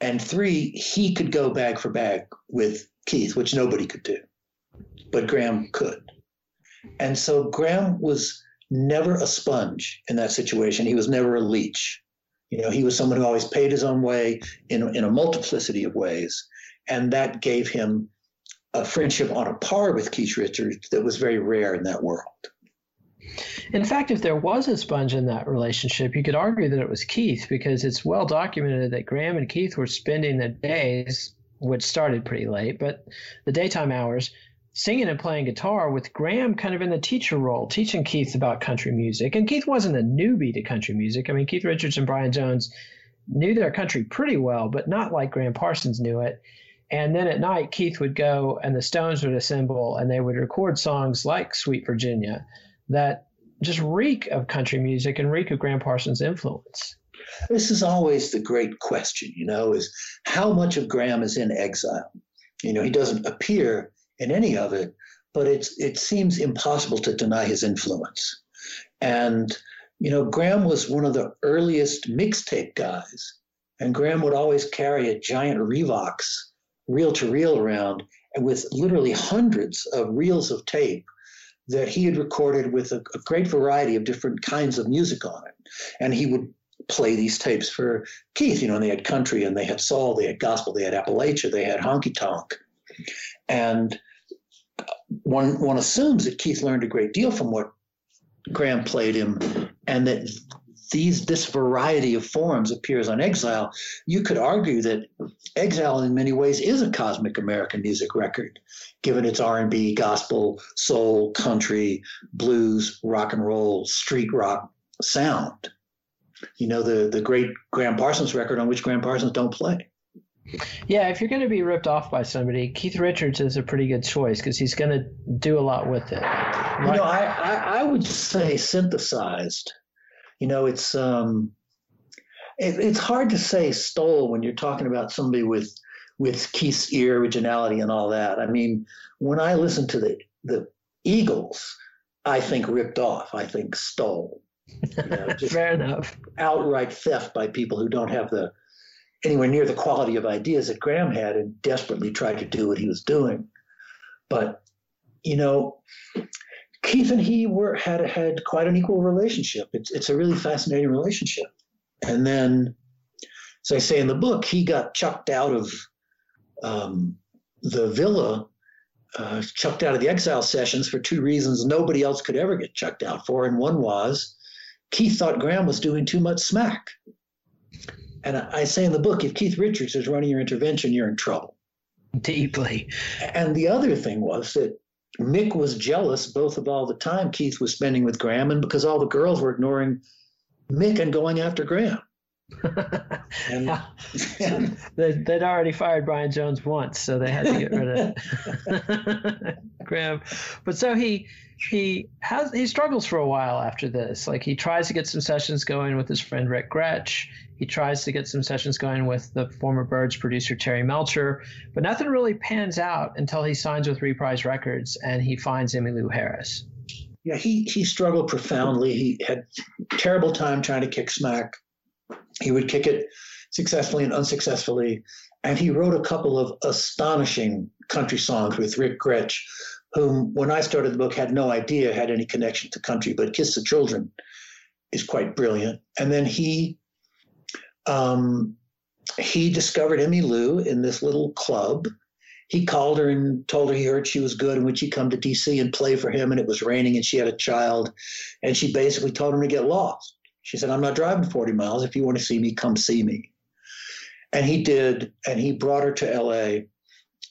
And three, he could go bag for bag with Keith, which nobody could do. But Gram could. And so Gram was never a sponge in that situation. He was never a leech. You know, he was someone who always paid his own way in, in a multiplicity of ways. And that gave him a friendship on a par with Keith Richards that was very rare in that world. In fact, if there was a sponge in that relationship, you could argue that it was Keith because it's well documented that Gram and Keith were spending the days, which started pretty late, but the daytime hours, singing and playing guitar with Gram kind of in the teacher role, teaching Keith about country music. And Keith wasn't a newbie to country music. I mean, Keith Richards and Brian Jones knew their country pretty well, but not like Gram Parsons knew it. And then at night, Keith would go and the Stones would assemble and they would record songs like Sweet Virginia that just reek of country music and reek of Gram Parsons' influence. This is always the great question, you know, is how much of Gram is in exile? You know, he doesn't appear in any of it, but it's it seems impossible to deny his influence. And you know, Gram was one of the earliest mixtape guys, and Gram would always carry a giant Revox reel to reel around, and with literally hundreds of reels of tape that he had recorded with a, a great variety of different kinds of music on it. And he would play these tapes for Keith, you know, and they had country and they had soul, they had gospel, they had Appalachia, they had honky tonk. And one one assumes that Keith learned a great deal from what Gram played him, and that these this variety of forms appears on Exile. You could argue that Exile, in many ways, is a cosmic American music record, given its R&B, gospel, soul, country, blues, rock and roll, street rock sound. You know the the great Gram Parsons record on which Gram Parsons don't play. Yeah, if you're going to be ripped off by somebody, Keith Richards is a pretty good choice because he's going to do a lot with it. Right? You know, I, I, I would say synthesized. You know, it's um, it, it's hard to say stole when you're talking about somebody with with Keith's ear originality and all that. I mean, when I listen to the the Eagles, I think ripped off. I think stole. You know, (laughs) Fair enough. Outright theft by people who don't have the anywhere near the quality of ideas that Gram had and desperately tried to do what he was doing. But, you know, Keith and he were had had quite an equal relationship. It's it's a really fascinating relationship. And then, as I say in the book, he got chucked out of um, the villa, uh, chucked out of the exile sessions for two reasons nobody else could ever get chucked out for. And one was Keith thought Gram was doing too much smack. And I say in the book, if Keith Richards is running your intervention, you're in trouble. Deeply. And the other thing was that Mick was jealous both of all the time Keith was spending with Gram and because all the girls were ignoring Mick and going after Gram. (laughs) and, and (laughs) they'd, they'd already fired Brian Jones once, so they had to get rid of (laughs) Gram. But so he he has he struggles for a while after this. Like he tries to get some sessions going with his friend Rick Grech. He tries to get some sessions going with the former Byrds producer Terry Melcher, but nothing really pans out until he signs with Reprise Records and he finds Emmylou Harris. Yeah, he he struggled profoundly. He had terrible time trying to kick smack. He would kick it successfully and unsuccessfully, and he wrote a couple of astonishing country songs with Rick Grech, whom when I started the book had no idea had any connection to country, but Kiss the Children is quite brilliant. And then he um, he discovered Emmylou in this little club. He called her and told her he heard she was good and would she come to DC and play for him? And it was raining and she had a child. And she basically told him to get lost. She said, I'm not driving 40 miles. If you want to see me, come see me. And he did. And he brought her to LA.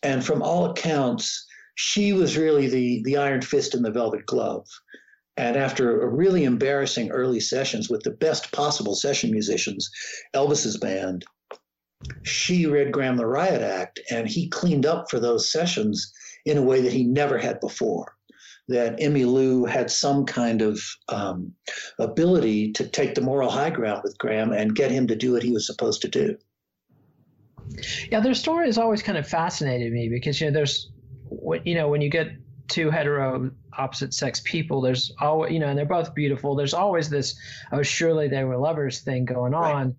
And from all accounts, she was really the, the iron fist in the velvet glove. And after a really embarrassing early sessions with the best possible session musicians, Elvis's band, she read Gram the Riot Act and he cleaned up for those sessions in a way that he never had before. That Emmylou had some kind of um, ability to take the moral high ground with Gram and get him to do what he was supposed to do. Yeah, their story has always kind of fascinated me because you know there's, you know, when you get two hetero opposite sex people there's always you know and they're both beautiful there's always this oh surely they were lovers thing going on right.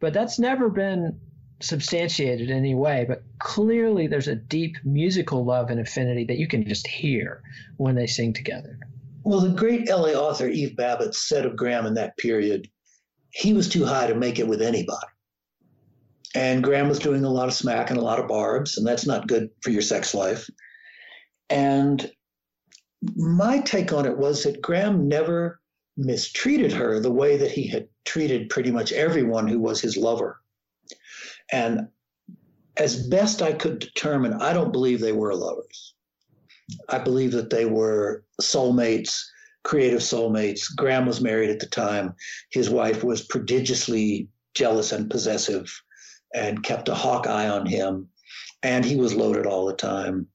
but that's never been substantiated in any way but clearly there's a deep musical love and affinity that you can just hear when they sing together. Well the great la author eve babitz said of gram in that period he was too high to make it with anybody. And gram was doing a lot of smack and a lot of barbs and that's not good for your sex life. And my take on it was that Gram never mistreated her the way that he had treated pretty much everyone who was his lover. And as best I could determine, I don't believe they were lovers. I believe that they were soulmates, creative soulmates. Gram was married at the time. His wife was prodigiously jealous and possessive and kept a hawk eye on him. And he was loaded all the time.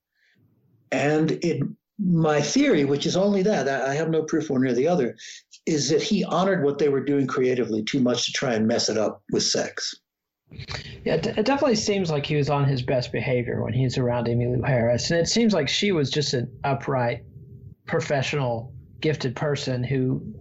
And it, my theory, which is only that, I have no proof one or the other, is that he honored what they were doing creatively too much to try and mess it up with sex. Yeah, it definitely seems like he was on his best behavior when he was around Emmylou Harris. And it seems like she was just an upright, professional, gifted person who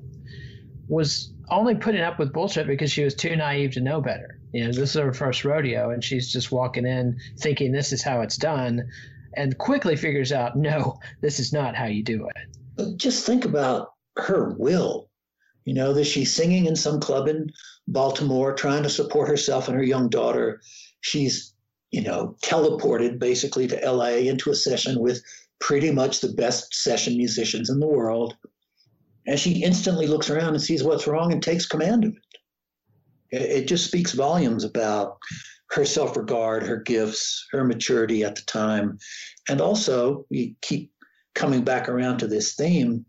was only putting up with bullshit because she was too naive to know better. You know, this is her first rodeo, and she's just walking in thinking this is how it's done and quickly figures out, (laughs) no, this is not how you do it. Just think about her will. You know, that she's singing in some club in Baltimore, trying to support herself and her young daughter. She's, you know, teleported basically to LA into a session with pretty much the best session musicians in the world. And she instantly looks around and sees what's wrong and takes command of it. It just speaks volumes about her self regard, her gifts, her maturity at the time. And also, we keep coming back around to this theme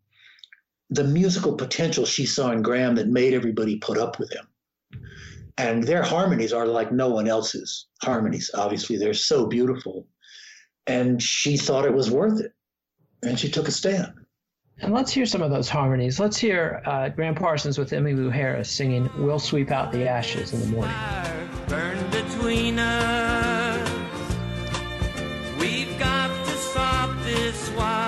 the musical potential she saw in Gram that made everybody put up with him. And their harmonies are like no one else's harmonies. Obviously, they're so beautiful. And she thought it was worth it. And she took a stand. And let's hear some of those harmonies. Let's hear uh, Gram Parsons with Emmylou Harris singing We'll Sweep Out the Ashes in the Morning Burn between us. We've got to stop this wild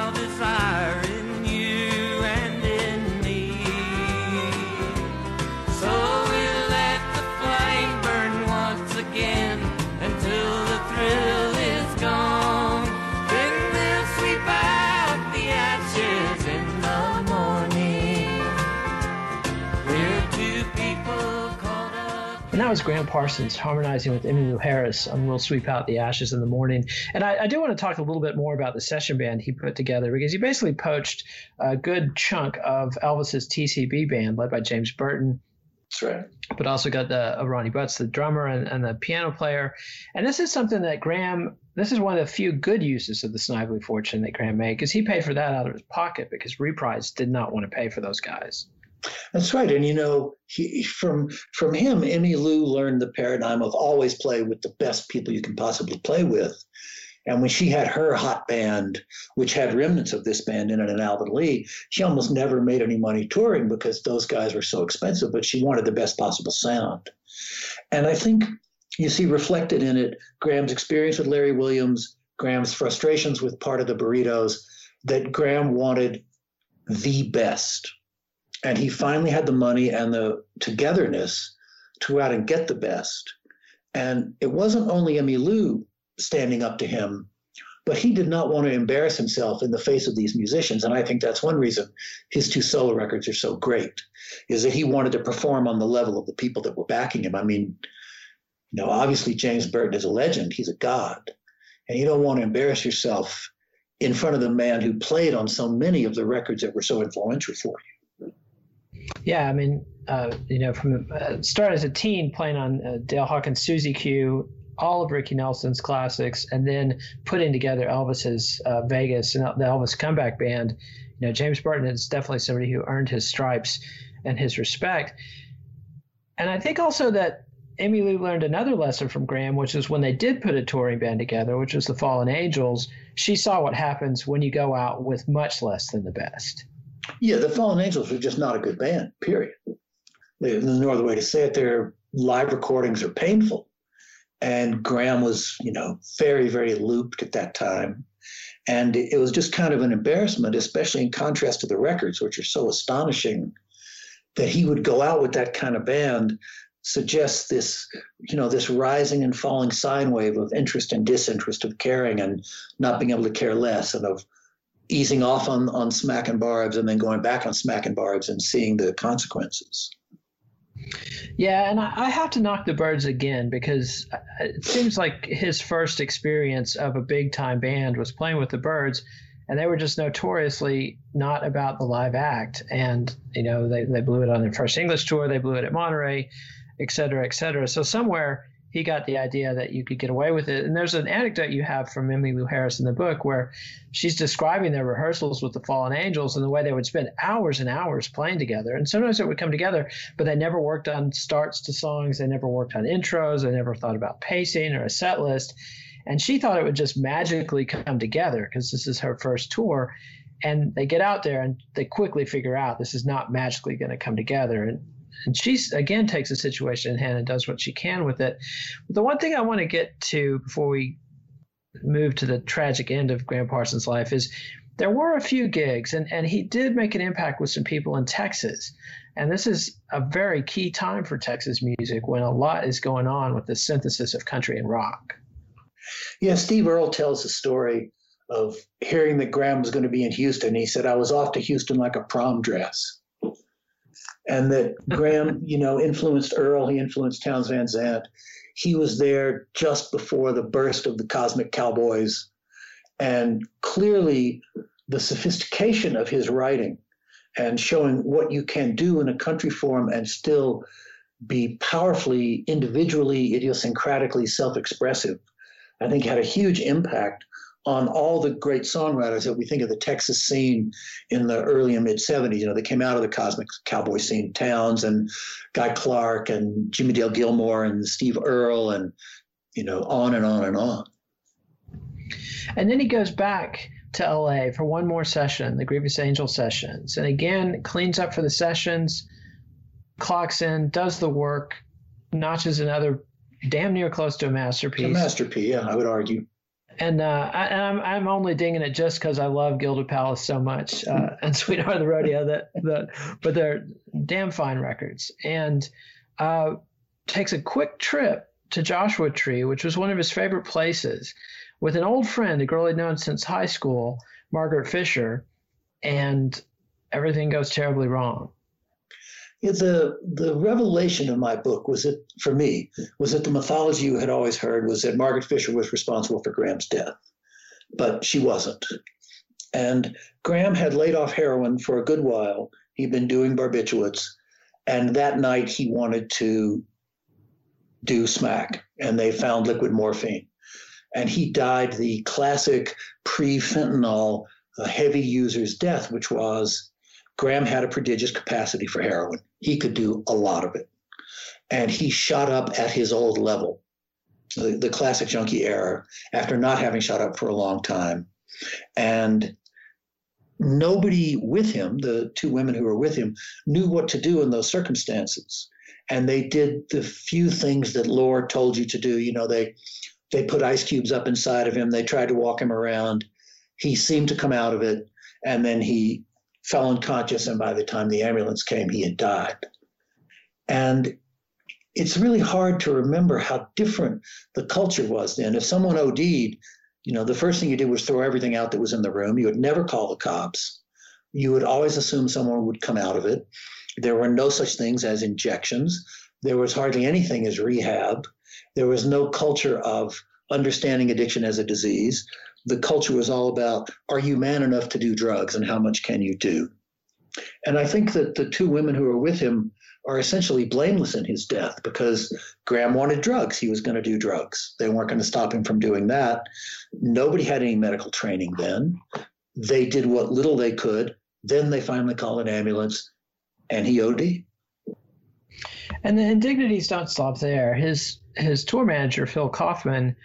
that was Gram Parsons harmonizing with Emmylou Harris on We'll Sweep Out the Ashes in the Morning. And I, I, do want to talk a little bit more about the session band he put together because he basically poached a good chunk of Elvis's TCB band led by James Burton. That's right. But also got the uh, Ronnie Butts, the drummer and, and the piano player. And this is something that Gram, this is one of the few good uses of the Snively fortune that Gram made because he paid for that out of his pocket because Reprise did not want to pay for those guys. That's right, and you know, he, from from him, Emmy Lou learned the paradigm of always play with the best people you can possibly play with. And when she had her hot band, which had remnants of this band in it and Alvin Lee, she almost never made any money touring because those guys were so expensive, but she wanted the best possible sound. And I think you see reflected in it Gram's experience with Larry Williams, Gram's frustrations with part of the burritos, that Gram wanted the best and he finally had the money and the togetherness to go out and get the best. And it wasn't only Emmylou standing up to him, But he did not want to embarrass himself in the face of these musicians. And I think that's one reason his two solo records are so great, is that he wanted to perform on the level of the people that were backing him. I mean, you know, obviously James Burton is a legend, he's a god. And you don't want to embarrass yourself in front of the man who played on so many of the records that were so influential for you. Yeah, I mean, uh, you know, from uh, start as a teen playing on uh, Dale Hawkins' Susie Q, all of Ricky Nelson's classics, and then putting together Elvis's uh, Vegas and the Elvis comeback band. You know, James Burton is definitely somebody who earned his stripes and his respect. And I think also that Amy Emmylou learned another lesson from Gram, which is when they did put a touring band together, which was the Fallen Angels, she saw what happens when you go out with much less than the best. Yeah, the Fallen Angels were just not a good band, period. There's no other way to say it. Their live recordings are painful. And Gram was, you know, very, very looped at that time. And it was just kind of an embarrassment, especially in contrast to the records, which are so astonishing that he would go out with that kind of band suggests this, you know, this rising and falling sine wave of interest and disinterest, of caring and not being able to care less, and of easing off on on smack and barbs and then going back on smack and barbs and seeing the consequences. Yeah, and I have to knock the byrds again because it seems like his first experience of a big time band was playing with the byrds, and they were just notoriously not about the live act. And you know, they they blew it on their first English tour, they blew it at Monterey, et cetera, et cetera. So somewhere he got the idea that you could get away with it. And there's an anecdote you have from Emmylou Harris in the book where she's describing their rehearsals with the Fallen Angels and the way they would spend hours and hours playing together. And sometimes it would come together, but they never worked on starts to songs. They never worked on intros. They never thought about pacing or a set list. And she thought it would just magically come together because this is her first tour. And they get out there and they quickly figure out this is not magically going to come together. And and she again takes a situation in hand and does what she can with it. But the one thing I want to get to before we move to the tragic end of Gram Parsons' life is there were a few gigs, and, and he did make an impact with some people in Texas. And this is a very key time for Texas music when a lot is going on with the synthesis of country and rock. Yeah, Steve Earle tells the story of hearing that Gram was going to be in Houston. He said, I was off to Houston like a prom dress and that Gram, (laughs) you know, influenced Earle, he influenced Townes Van Zandt. He was there just before the burst of the Cosmic Cowboys, and clearly the sophistication of his writing and showing what you can do in a country form and still be powerfully, individually, idiosyncratically self-expressive, I think had a huge impact on all the great songwriters that we think of the Texas scene in the early and mid 70s. You know, they came out of the cosmic cowboy scene, Townes and Guy Clark and Jimmie Dale Gilmore and Steve Earle and, you know, on and on and on. And then he goes back to LA for one more session, the Grievous Angel sessions. And again, cleans up for the sessions, clocks in, does the work, notches another damn near close to a masterpiece. A masterpiece, yeah, I would argue and uh, I, am I'm, I'm only dinging it just because I love Gilded Palace so much uh, (laughs) and Sweetheart of the Rodeo that but they're damn fine records. And uh, takes a quick trip to Joshua Tree, which was one of his favorite places, with an old friend, a girl he'd known since high school, Margaret Fisher, and everything goes terribly wrong the the revelation of my book was that for me was that the mythology you had always heard was that Margaret Fisher was responsible for Gram's death, but she wasn't. And Gram had laid off heroin for a good while. He'd been doing barbiturates, and that night he wanted to do smack, and they found liquid morphine, and he died the classic pre-fentanyl uh, heavy user's death, which was Gram had a prodigious capacity for heroin. He could do a lot of it. And he shot up at his old level, the, the classic junkie era, after not having shot up for a long time. And nobody with him, the two women who were with him, knew what to do in those circumstances. And they did the few things that Lore told you to do. You know, they they put ice cubes up inside of him. They tried to walk him around. He seemed to come out of it, and then he fell unconscious, and by the time the ambulance came, he had died. And it's really hard to remember how different the culture was then. If someone OD'd, You know, the first thing you did was throw everything out that was in the room. You would never call the cops. You would always assume someone would come out of it. There were no such things as injections. There was hardly anything as rehab. There was no culture of understanding addiction as a disease. The culture was all about are you man enough to do drugs and how much can you do? And I think that the two women who were with him are essentially blameless in his death because Gram wanted drugs. He was going to do drugs. They weren't going to stop him from doing that. Nobody had any medical training then. They did what little they could. Then they finally called an ambulance and he OD. And the indignities don't stop there. His his tour manager, Phil Kaufman,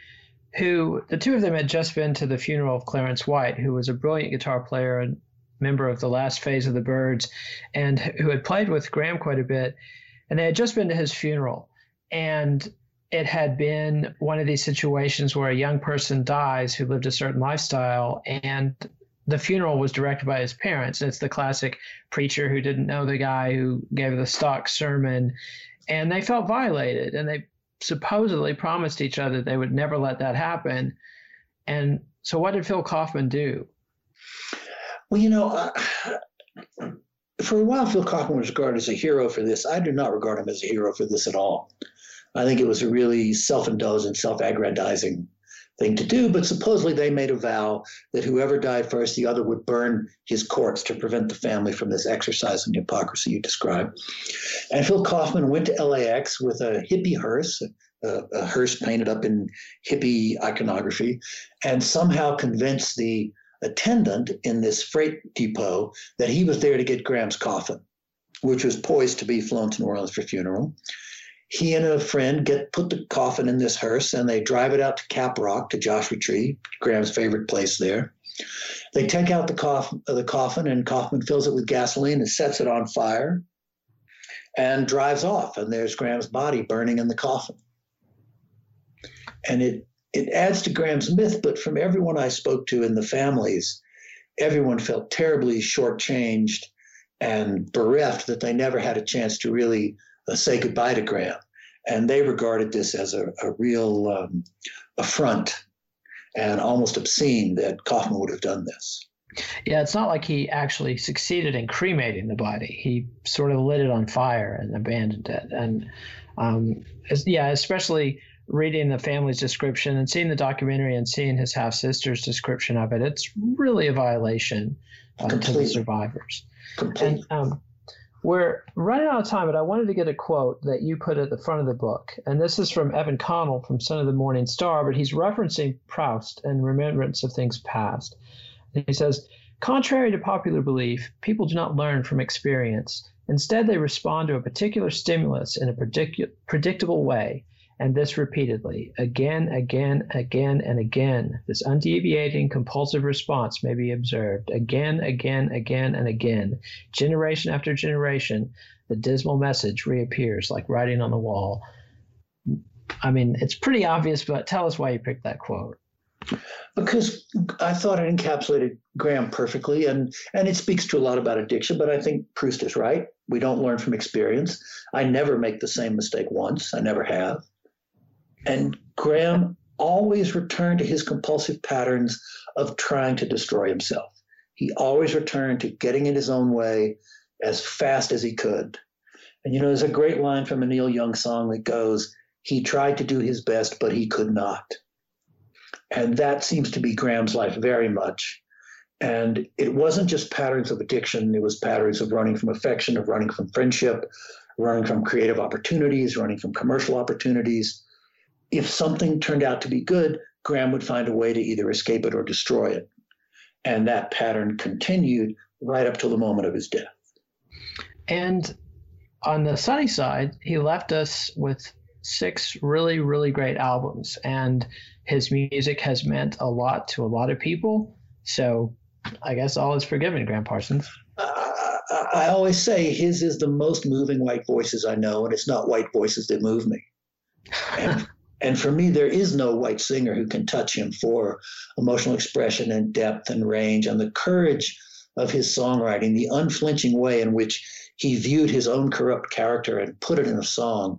who the two of them had just been to the funeral of Clarence White, who was a brilliant guitar player and member of the last phase of the Byrds, and who had played with Gram quite a bit. And they had just been to his funeral. And it had been one of these situations where a young person dies who lived a certain lifestyle and the funeral was directed by his parents. It's the classic preacher who didn't know the guy who gave the stock sermon, and they felt violated, and they supposedly promised each other they would never let that happen. And so, what did Phil Kaufman do? Well, you know, uh, for a while, Phil Kaufman was regarded as a hero for this. I do not regard him as a hero for this at all. I think it was a really self indulgent, self aggrandizing thing to do. But supposedly they made a vow that whoever died first, the other would burn his corpse to prevent the family from this exercise in hypocrisy you described. And Phil Kaufman went to LAX with a hippie hearse, a, a hearse painted up in hippie iconography, and somehow convinced the attendant in this freight depot that he was there to get Gram's coffin, which was poised to be flown to New Orleans for funeral. He and a friend get put the coffin in this hearse and they drive it out to Cap Rock to Joshua Tree, Gram's favorite place there. They take out the coffin, the coffin and Kaufman fills it with gasoline and sets it on fire and drives off. And there's Gram's body burning in the coffin. And it it adds to Gram's myth, but from everyone I spoke to in the families, everyone felt terribly shortchanged and bereft that they never had a chance to really uh, say goodbye to Gram. And they regarded this as a, a real um, affront and almost obscene that Kaufman would have done this. Yeah, it's not like he actually succeeded in cremating the body. He sort of lit it on fire and abandoned it. And um, yeah, especially reading the family's description and seeing the documentary and seeing his half sister's description of it, it's really a violation uh, to the survivors. Completely. And um, we're running out of time, but I wanted to get a quote that you put at the front of the book. And this is from Evan Connell from Son of the Morning Star, but he's referencing Proust and remembrance of things past. And he says, Contrary to popular belief, people do not learn from experience. Instead, they respond to a particular stimulus in a predict- predictable way and this repeatedly, again, again, again, and again. This undeviating compulsive response may be observed again, again, again, and again. Generation after generation, the dismal message reappears like writing on the wall. I mean, it's pretty obvious, but tell us why you picked that quote. Because I thought it encapsulated Gram perfectly, and and it speaks to a lot about addiction. But I think Proust is right. We don't learn from experience. I never make the same mistake once. I never have. And Gram always returned to his compulsive patterns of trying to destroy himself. He always returned to getting in his own way as fast as he could. And you know, there's a great line from a Neil Young song that goes, He tried to do his best, but he could not. And that seems to be Gram's life very much. And it wasn't just patterns of addiction, it was patterns of running from affection, of running from friendship, running from creative opportunities, running from commercial opportunities if something turned out to be good, Gram would find a way to either escape it or destroy it. And that pattern continued right up to the moment of his death. And on the sunny side, he left us with six really, really great albums. And his music has meant a lot to a lot of people. So I guess all is forgiven, Gram Parsons. Uh, I always say his is the most moving white voices I know, and it's not white voices that move me. And and for me, there is no white singer who can touch him for emotional expression and depth and range and the courage of his songwriting, the unflinching way in which he viewed his own corrupt character and put it in a song,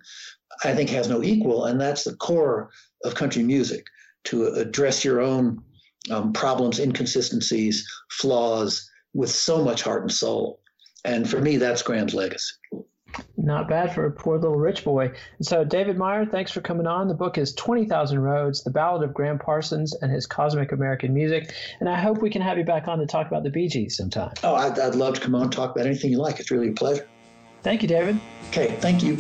I think has no equal. And that's the core of country music to address your own um, problems, inconsistencies, flaws with so much heart and soul. And for me, that's Gram's legacy. Not bad for a poor little rich boy. So, David Meyer, thanks for coming on. The book is 20,000 Roads, The Ballad of Gram Parsons and His Cosmic American Music. And I hope we can have you back on to talk about the Bee Gees sometime. Oh, I'd, I'd love to come on and talk about anything you like. It's really a pleasure. Thank you, David. Okay, thank you.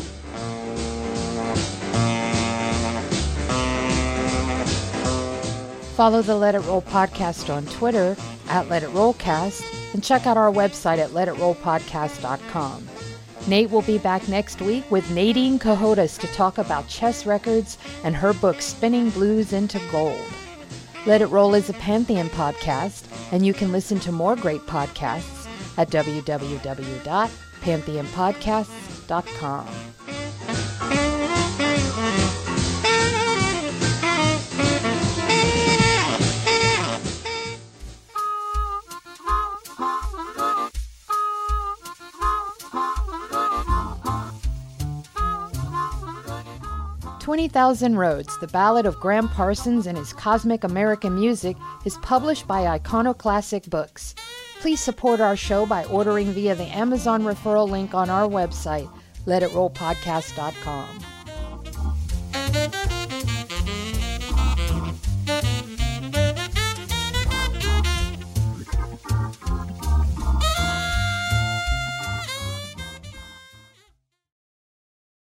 Follow the Let It Roll podcast on Twitter at Let It Rollcast and check out our website at letitrollpodcast.com. Nate will be back next week with Nadine Cohodas to talk about chess records and her book Spinning Blues into Gold. Let It Roll is a Pantheon podcast, and you can listen to more great podcasts at www.pantheonpodcasts.com. 20,000 Roads, the ballad of Gram Parsons and his cosmic American music, is published by Iconoclastic Books. Please support our show by ordering via the Amazon referral link on our website, letitrollpodcast.com.